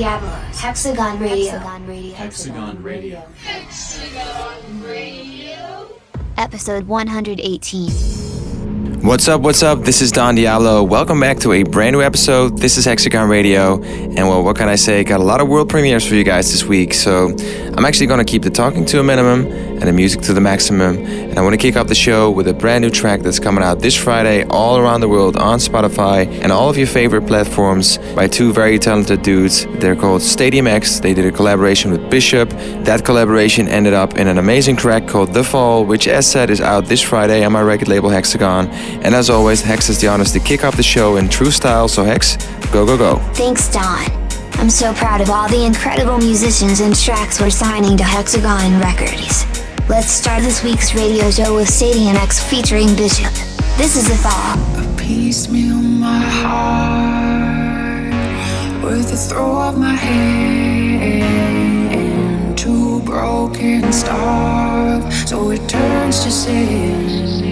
Don Diablo, Hexagon Radio. Hexagon Radio. Episode 118. What's up, what's up? This is Don Diablo. Welcome back to a brand new episode. This is Hexagon Radio. And well, what can I say? Got a lot of world premieres for you guys this week. So I'm actually going to keep the talking to a minimum and the music to the maximum. And I want to kick off the show with a brand new track that's coming out this Friday all around the world on Spotify and all of your favorite platforms by two very talented dudes. They're called Stadium X. They did a collaboration with Bishop. That collaboration ended up in an amazing track called The Fall, which, as said, is out this Friday on my record label Hexagon. And as always, Hex is the honors to kick off the show in true style. So, Hex, go, go, go. Thanks, Don. I'm so proud of all the incredible musicians and tracks we're signing to Hexagon Records. Let's start this week's radio show with Stadium X featuring Bishop. This is The Fall. A piecemeal my heart with the throw of my hand. Two broken stars, so it turns to sin.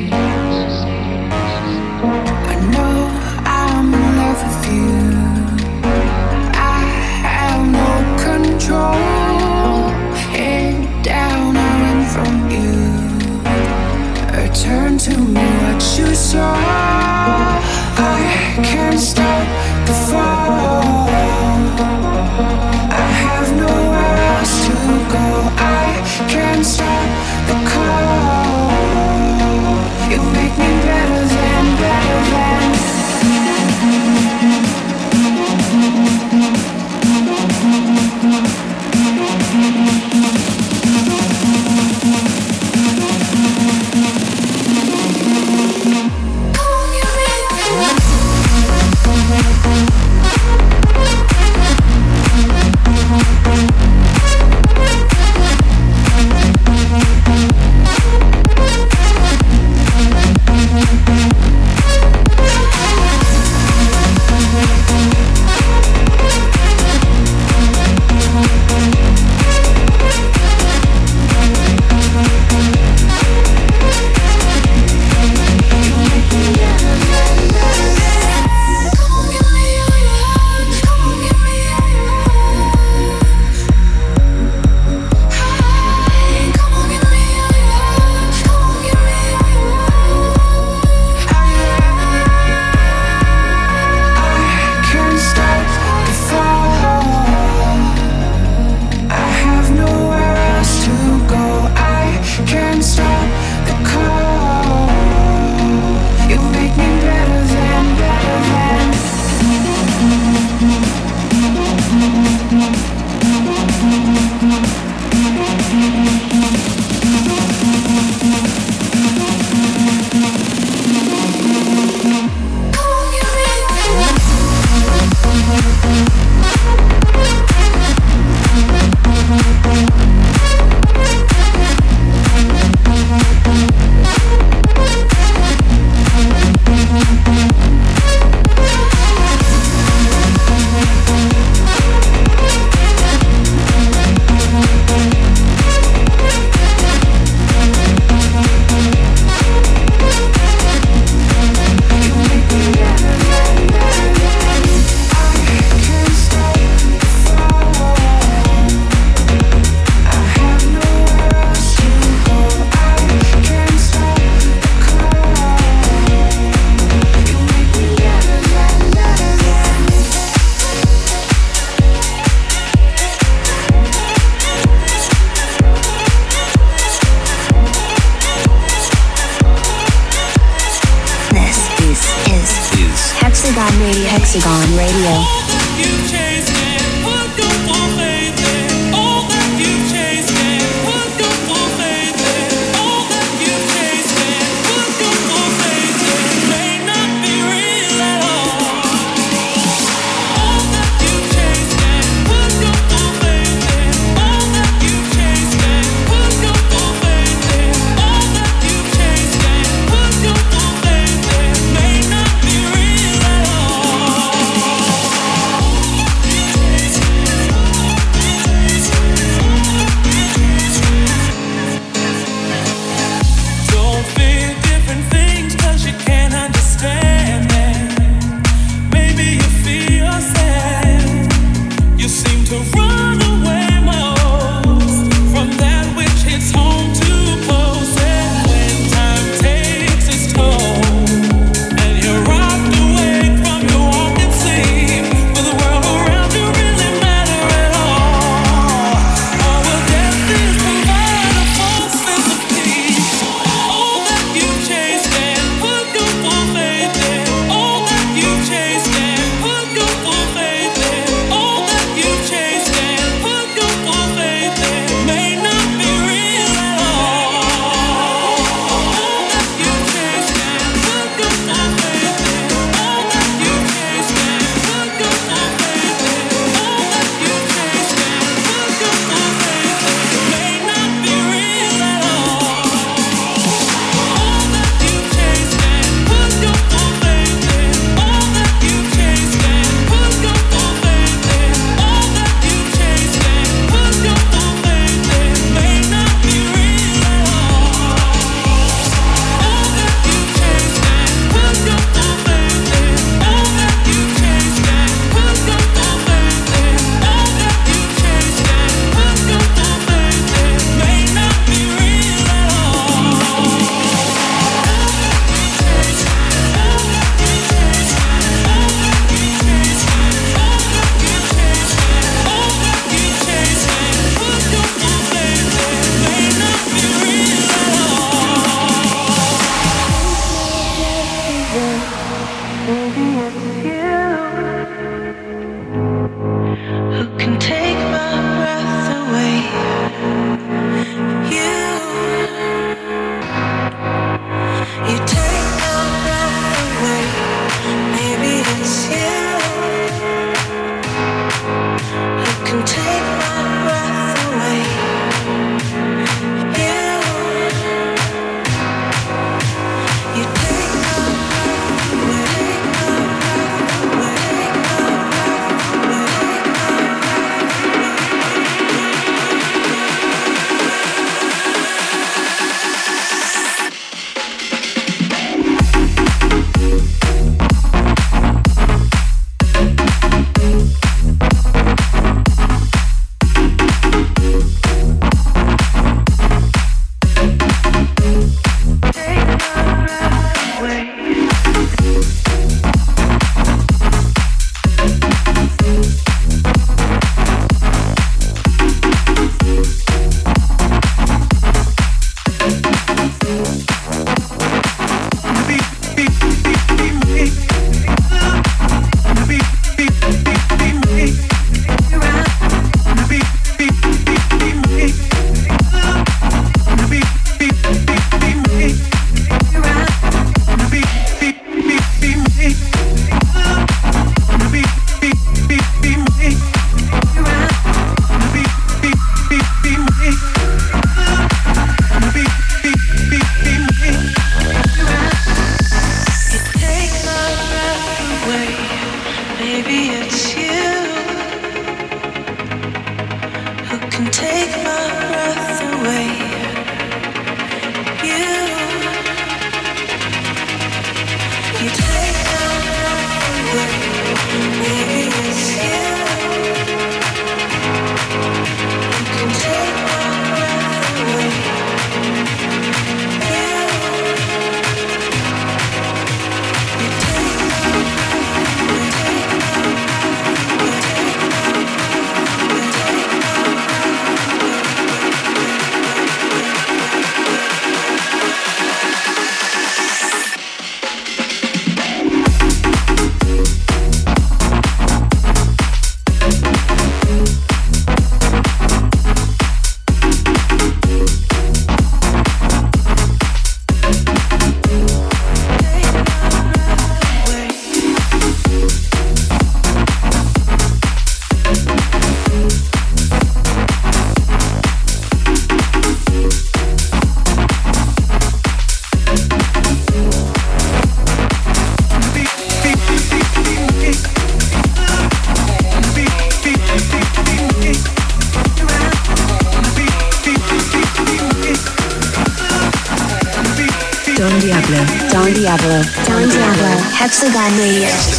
Hexagon Radio.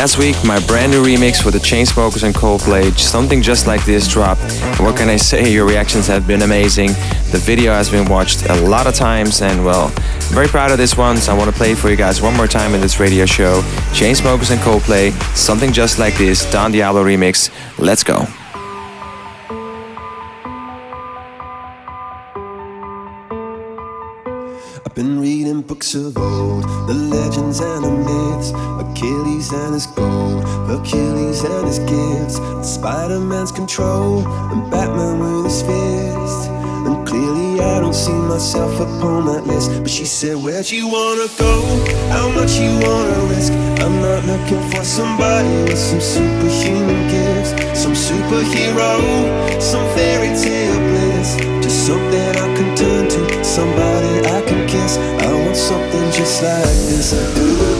Last week, my brand new remix for the Chainsmokers and Coldplay, something just like this dropped. what can I say? Your reactions have been amazing. The video has been watched a lot of times, and well, I'm very proud of this one, so I want to play for you guys one more time in this radio show. Chainsmokers and Coldplay, something just like this, Don Diablo remix. Let's go. And his gifts, and Spider-Man's control, and Batman with his fist. And clearly I don't see myself upon that list. But she said, Where'd you wanna go? How much you wanna risk? I'm not looking for somebody with some superhuman gifts, some superhero, some fairy tale bliss, just something I can turn to, somebody I can kiss. I want something just like this. Do do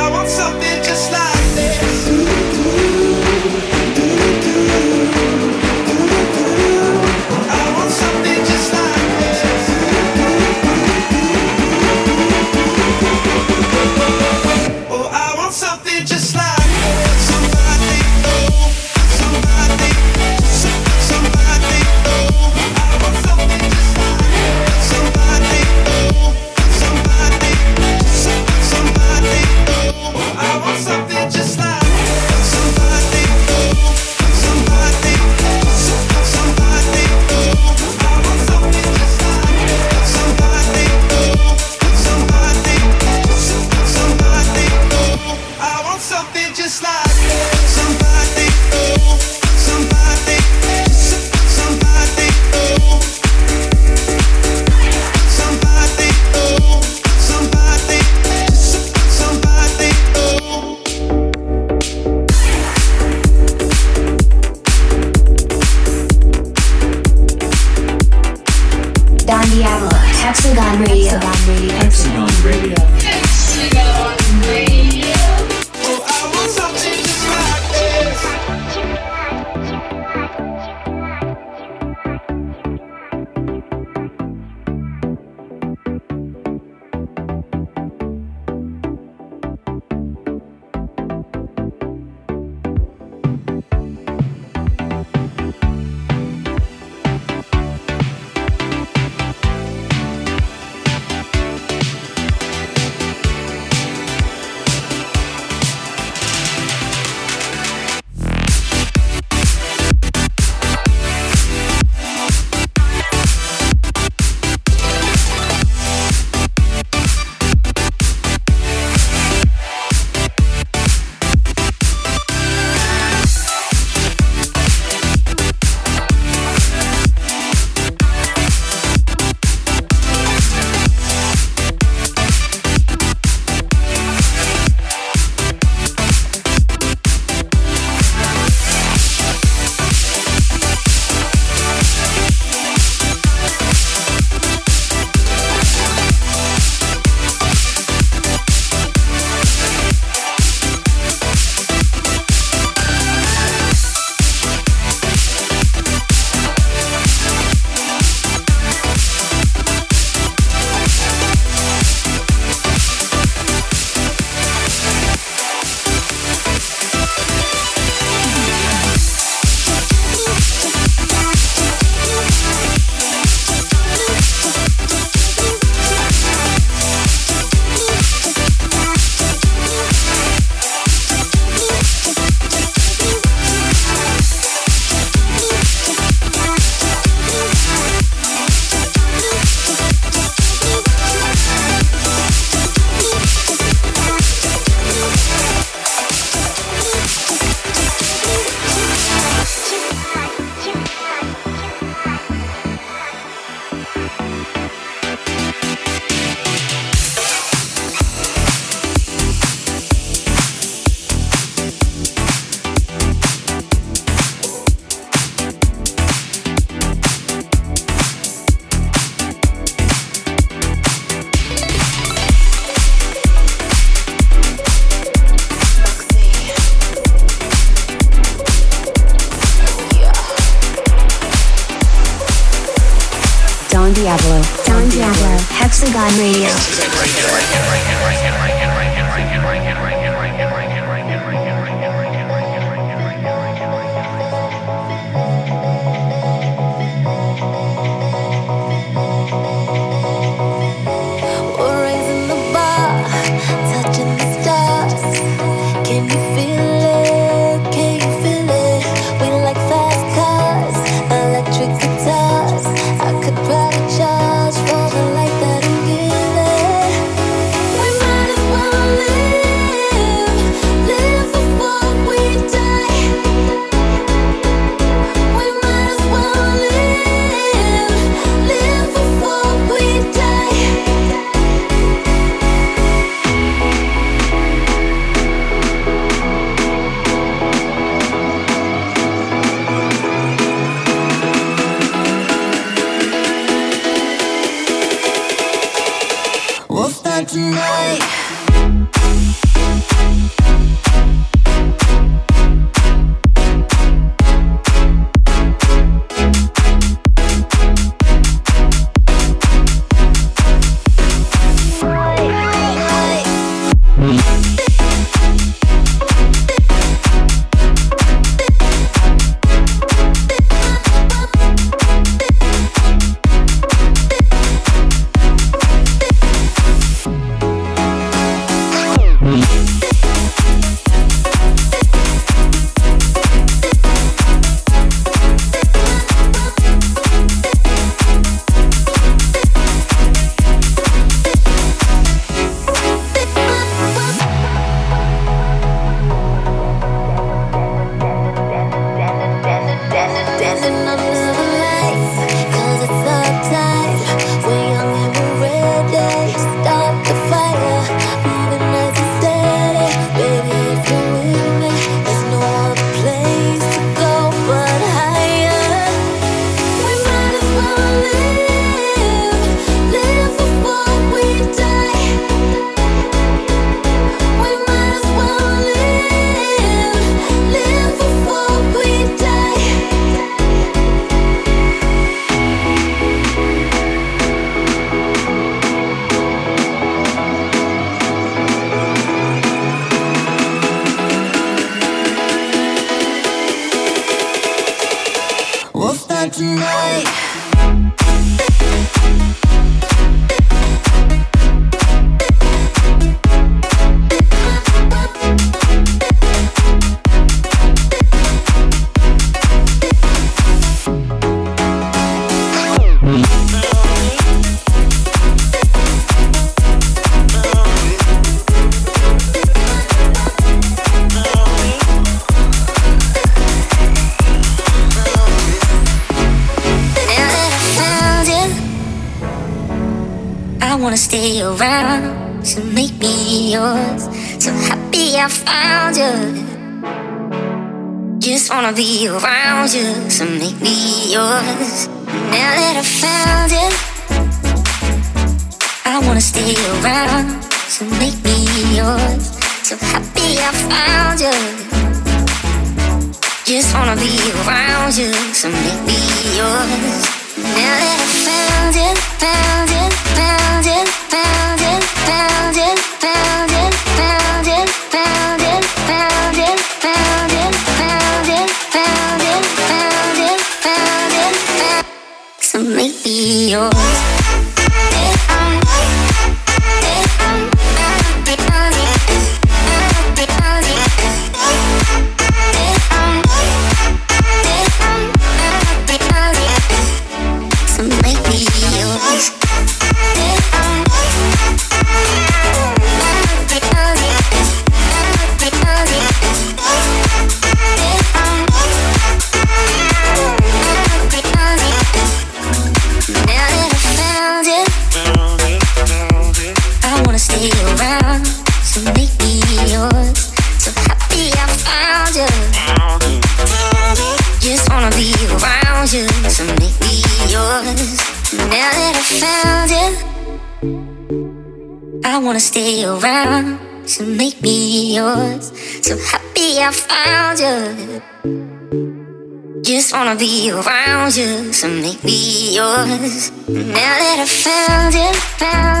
be around you, so make me yours. Now that I found you, found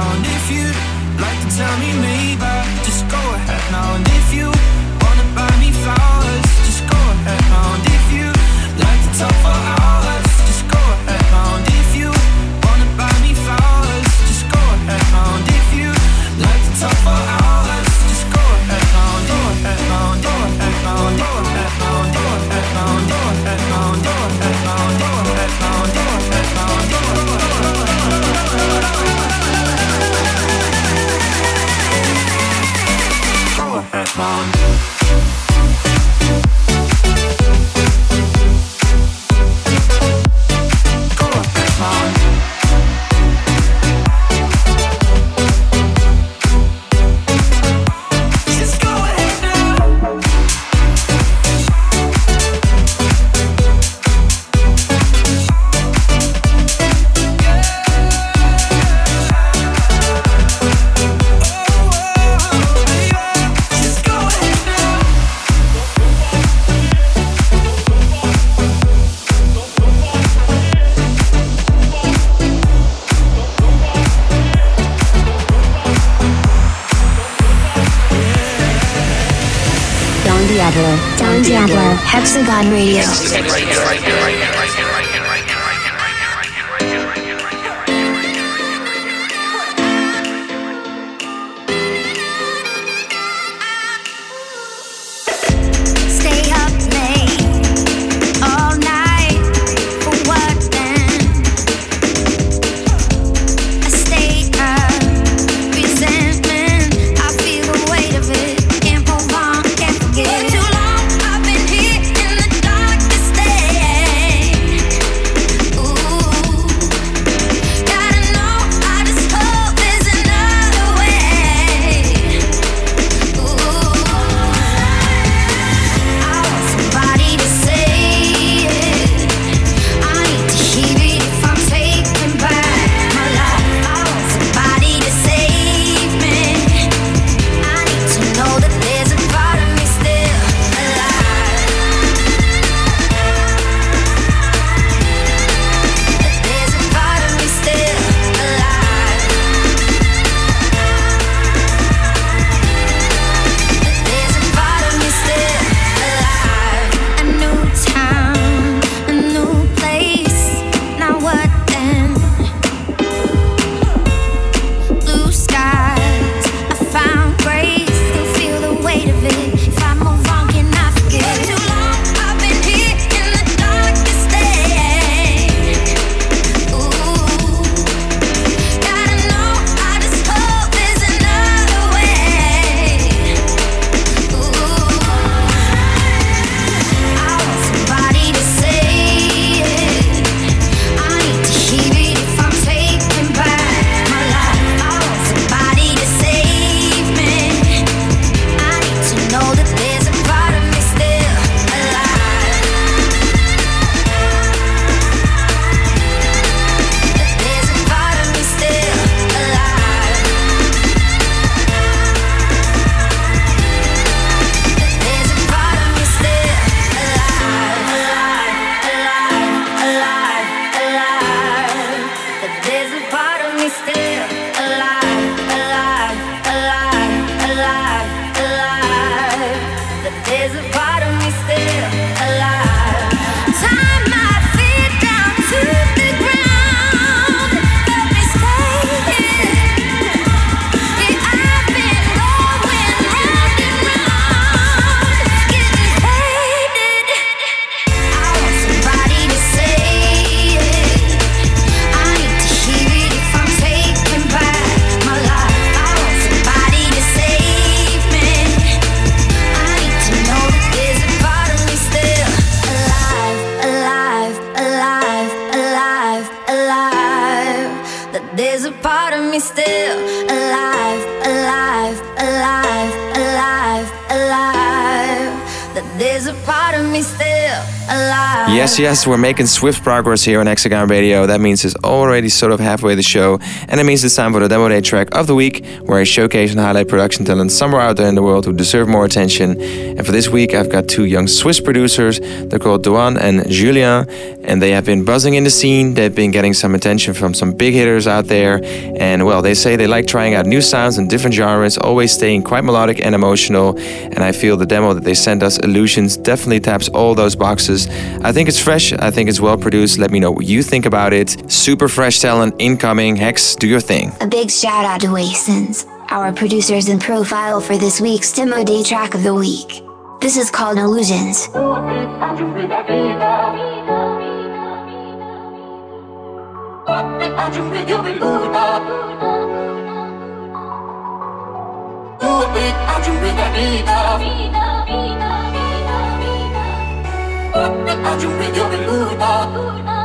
if you'd like to tell me maybe On Radio. Yes, yes, we're making swift progress here on Hexagon Radio. That means it's already sort of halfway the show, and it means it's time for the demo day track of the week, where I showcase and highlight production talent somewhere out there in the world who deserve more attention. And for this week, I've got two young Swiss producers. They're called Duan and Julien, and they have been buzzing in the scene. They've been getting some attention from some big hitters out there, and well, they say they like trying out new sounds and different genres, always staying quite melodic and emotional. And I feel the demo that they sent us, Illusions, definitely taps all those boxes. I think it's fresh. I think it's well produced. Let me know what you think about it. Super fresh talent incoming. Hex, do your thing. A big shout out to Wasons, our producers in profile for this week's demo day track of the week. This is called Illusions. This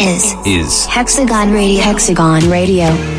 is Is Hexagon Radio. Hexagon Radio.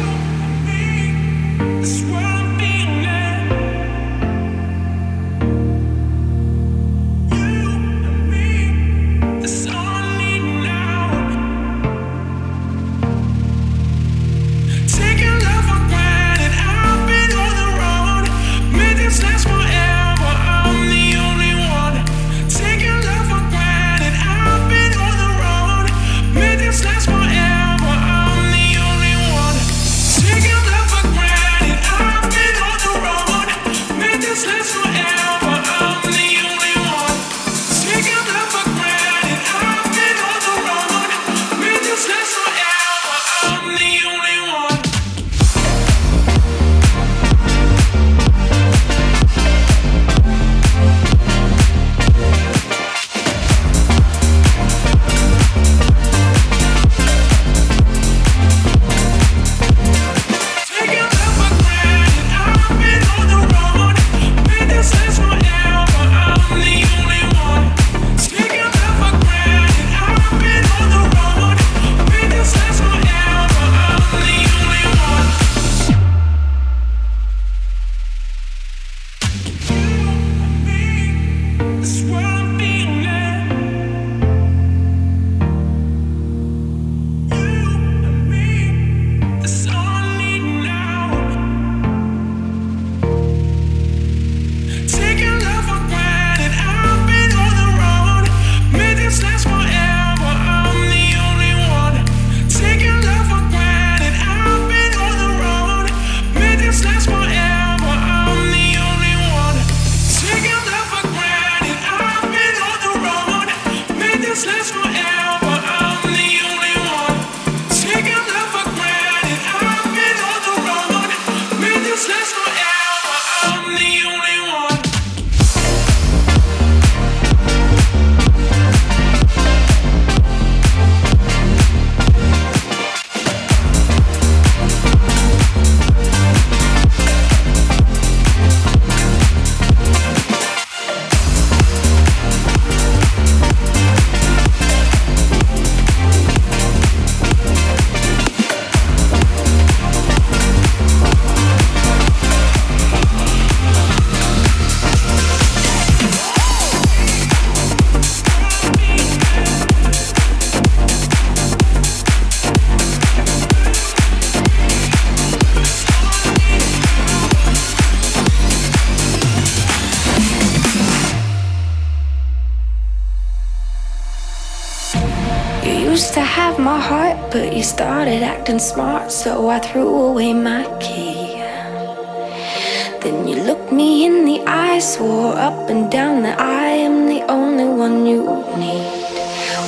Acting smart, so I threw away my key. Then you looked me in the eye, swore up and down that I am the only one you need.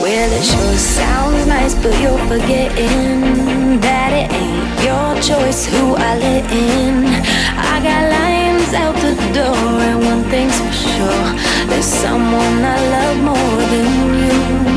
Well, it sure sounds nice, but you're forgetting that it ain't your choice who I let in. I got lions out the door, and one thing's for sure there's someone I love more than you.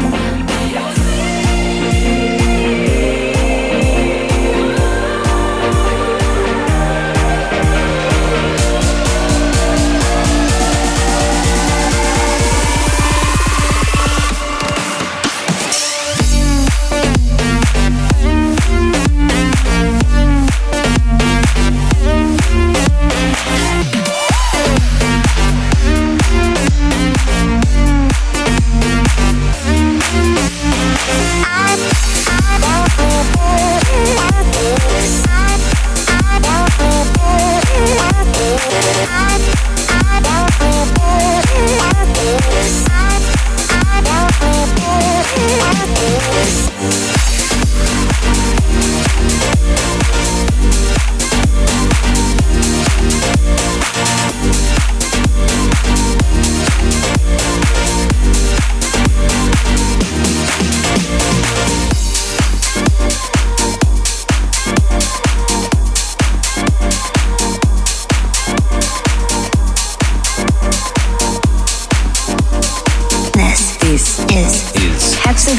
This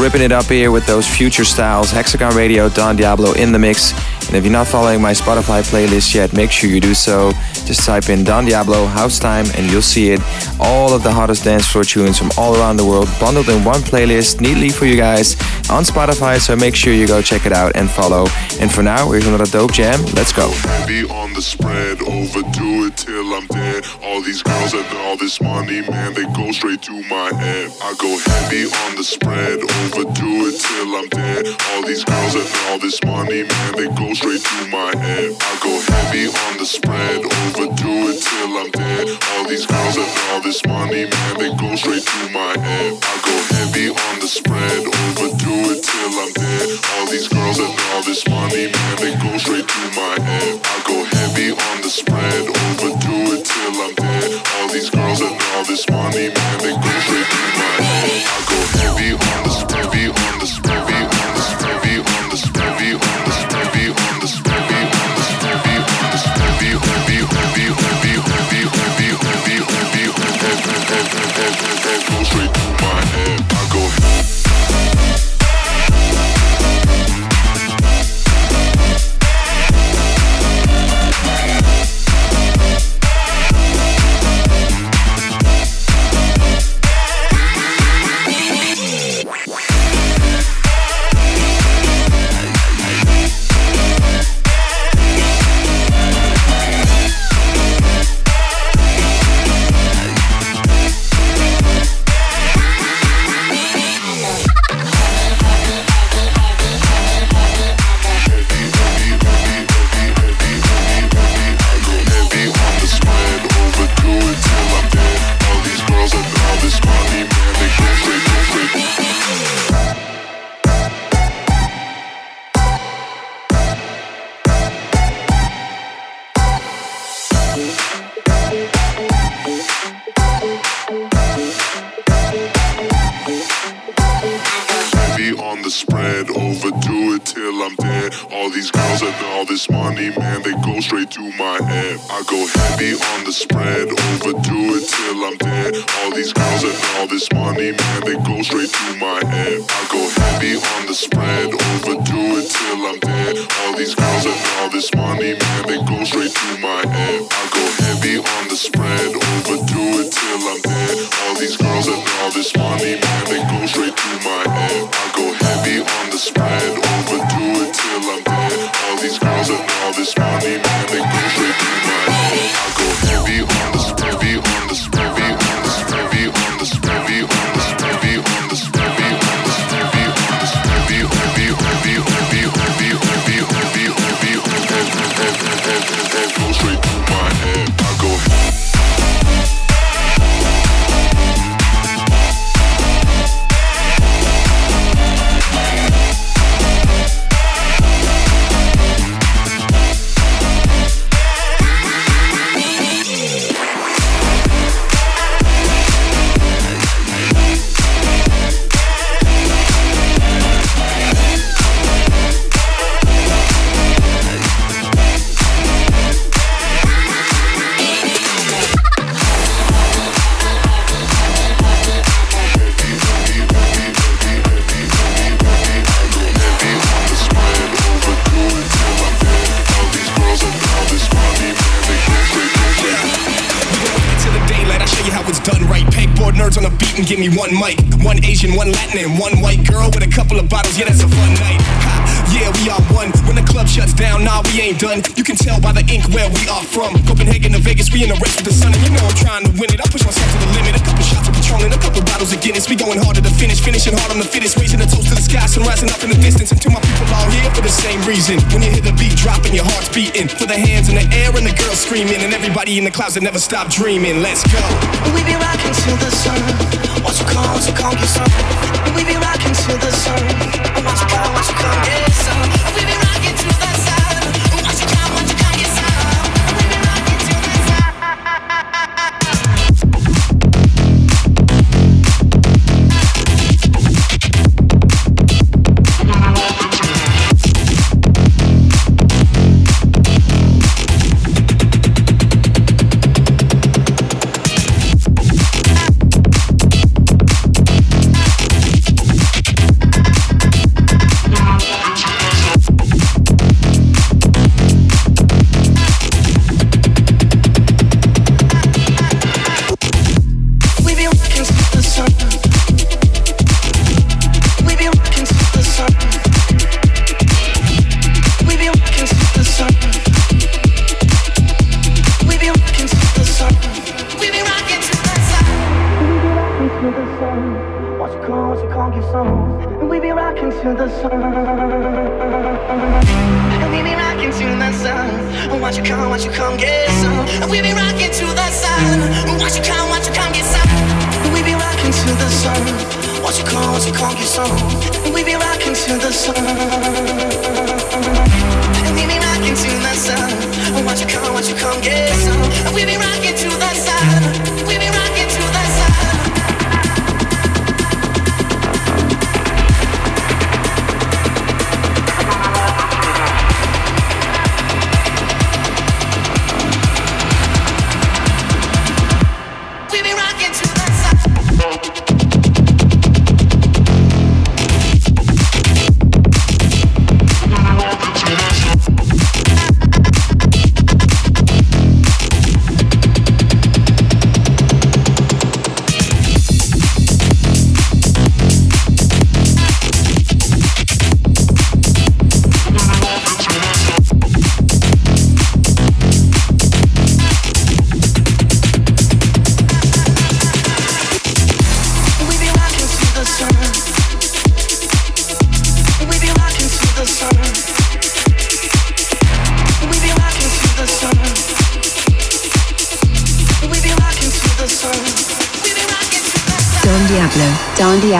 Ripping it up here with those future styles. Hexagon Radio, Don Diablo in the mix. And if you're not following my Spotify playlist yet, make sure you do so. Just type in Don Diablo House Time and you'll see it. All of the hottest dance floor tunes from all around the world bundled in one playlist neatly for you guys on Spotify. So make sure you go check it out and follow. And for now, here's another dope jam. Let's go. Heavy on the spread, overdo it till I'm dead. All these girls and all this money, man, they go straight to my head. I go heavy on the spread, overdo it till I'm dead. All these girls and all this money, man, they go straight to my head. I go heavy on the spread, overdo it till I'm dead. All these girls and all this money, man, they go straight to my head. I go my head. I go heavy on the spread, overdo it till I'm dead. All these girls and all this money, man, Asian, one Latin, and one white girl with a couple of bottles. Yeah, that's a fun night. Ha, yeah, we are one. When the club shuts down, nah, we ain't done. You can tell by the ink where we are from. Copenhagen to Vegas, we in the race with the sun, and you know I'm trying to win it. I push myself to the limit. Bottles of Guinness. We going harder to finish, finishing hard on the fittest, raising a toast to the sky, sun rising up in the distance. And to my people all here for the same reason. When you hear the beat dropping, your heart's beating. For the hands in the air and the girls screaming, and everybody in the clouds that never stop dreaming. Let's go. We be rocking to the sun. What you call, you call, get some. We be rocking to the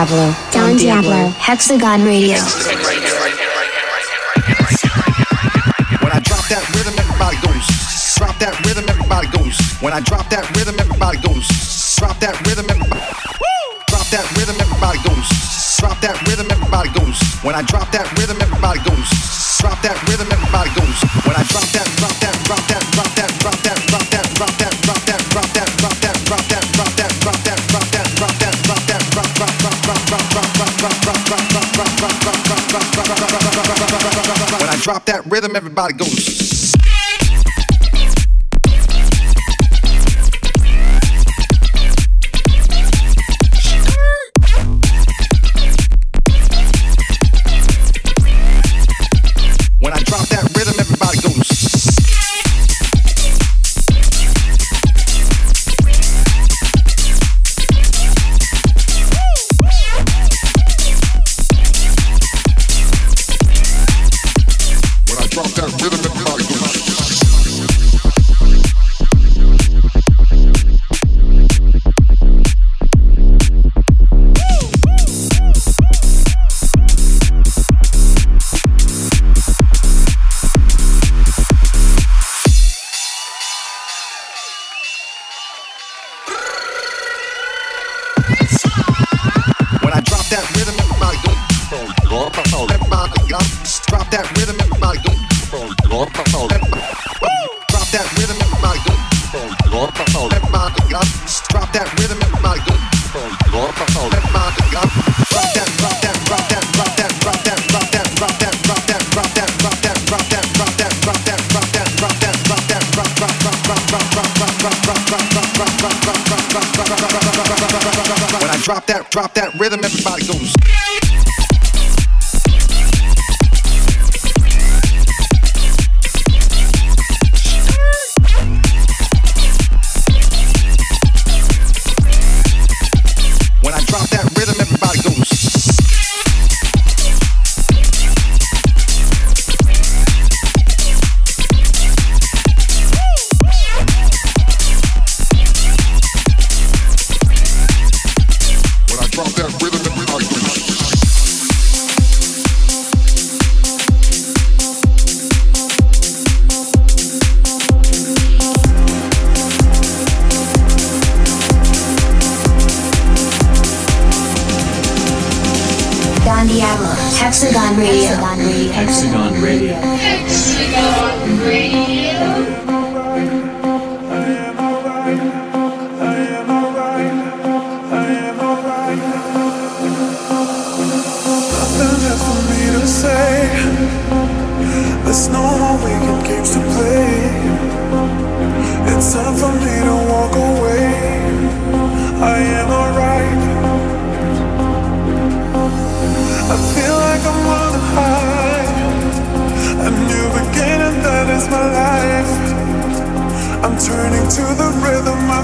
Diablo. Don Diablo. Hexagon Radio. When I drop that rhythm, everybody goes. Drop that rhythm, everybody goes. When I drop that rhythm, everybody goes. Drop that rhythm, everybody. Drop that rhythm, everybody goes. Drop that rhythm, everybody goes. When I drop that rhythm, everybody goes.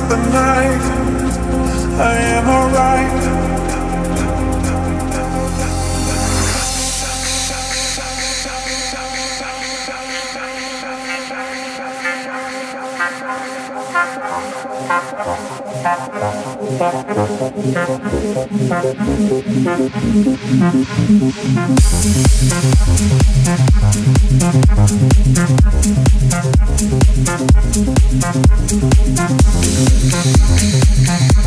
the night. Nothing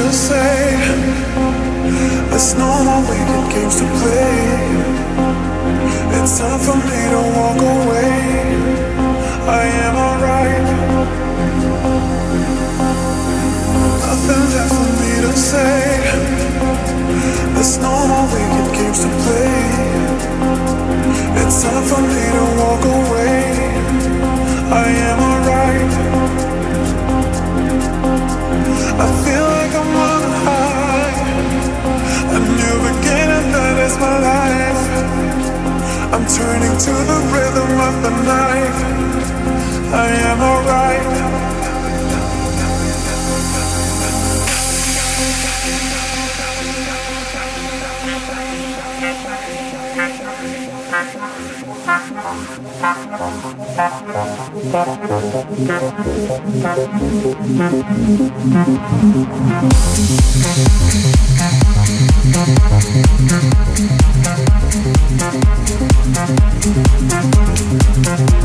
to say. There's no more wicked games to play. It's time for me to walk away. I am alright. Nothing left for me to say. There's no more wicked games to play. It's time for me to walk away. I am alright. Is my life. I'm turning to the rhythm of the night. I am alright.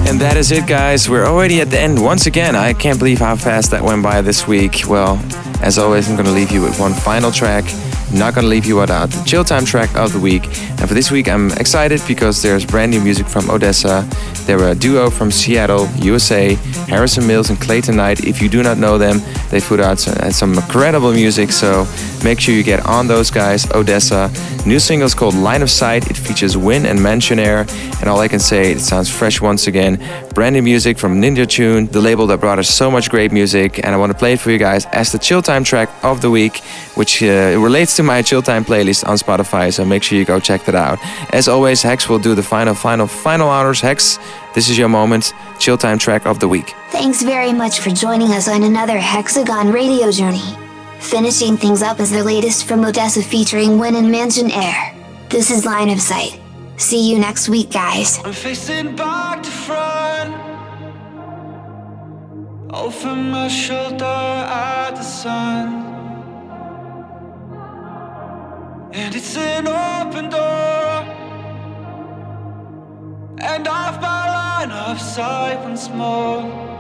And that is it, guys. We're already at the end once again. I can't believe how fast that went by this week. Well, as always, I'm going to leave you with one final track. Not going to leave you without the chill time track of the week. And for this week, I'm excited because there's brand new music from Odesza. They were a duo from Seattle, USA, Harrison Mills and Clayton Knight. If you do not know them, they put out uh, some incredible music. So make sure you get on those guys, Odesza. New single is called Line of Sight. It features WYNNE and Mansionair. And all I can say, it sounds fresh once again. Brand new music from Ninja Tune, the label that brought us so much great music. And I want to play it for you guys as the chill time track of the week, which uh, relates to my chill time playlist on Spotify. So make sure you go check that out. As always, Hex will do the final, final, final honors. Hex, this is your moment. Chill time track of the week. Thanks very much for joining us on another Hexagon radio journey. Finishing things up is the latest from Odesza featuring WYNNE and Mansionair. This is Line of Sight. See you next week, guys. I'm facing back to front. Over my shoulder at the sun. And it's an open door. And off my line of sight once more.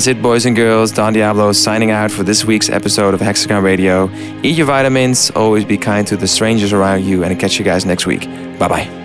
Is it, boys and girls. Don Diablo signing out for this week's episode of Hexagon Radio. Eat your vitamins, always be kind to the strangers around you, and catch you guys next week. Bye bye.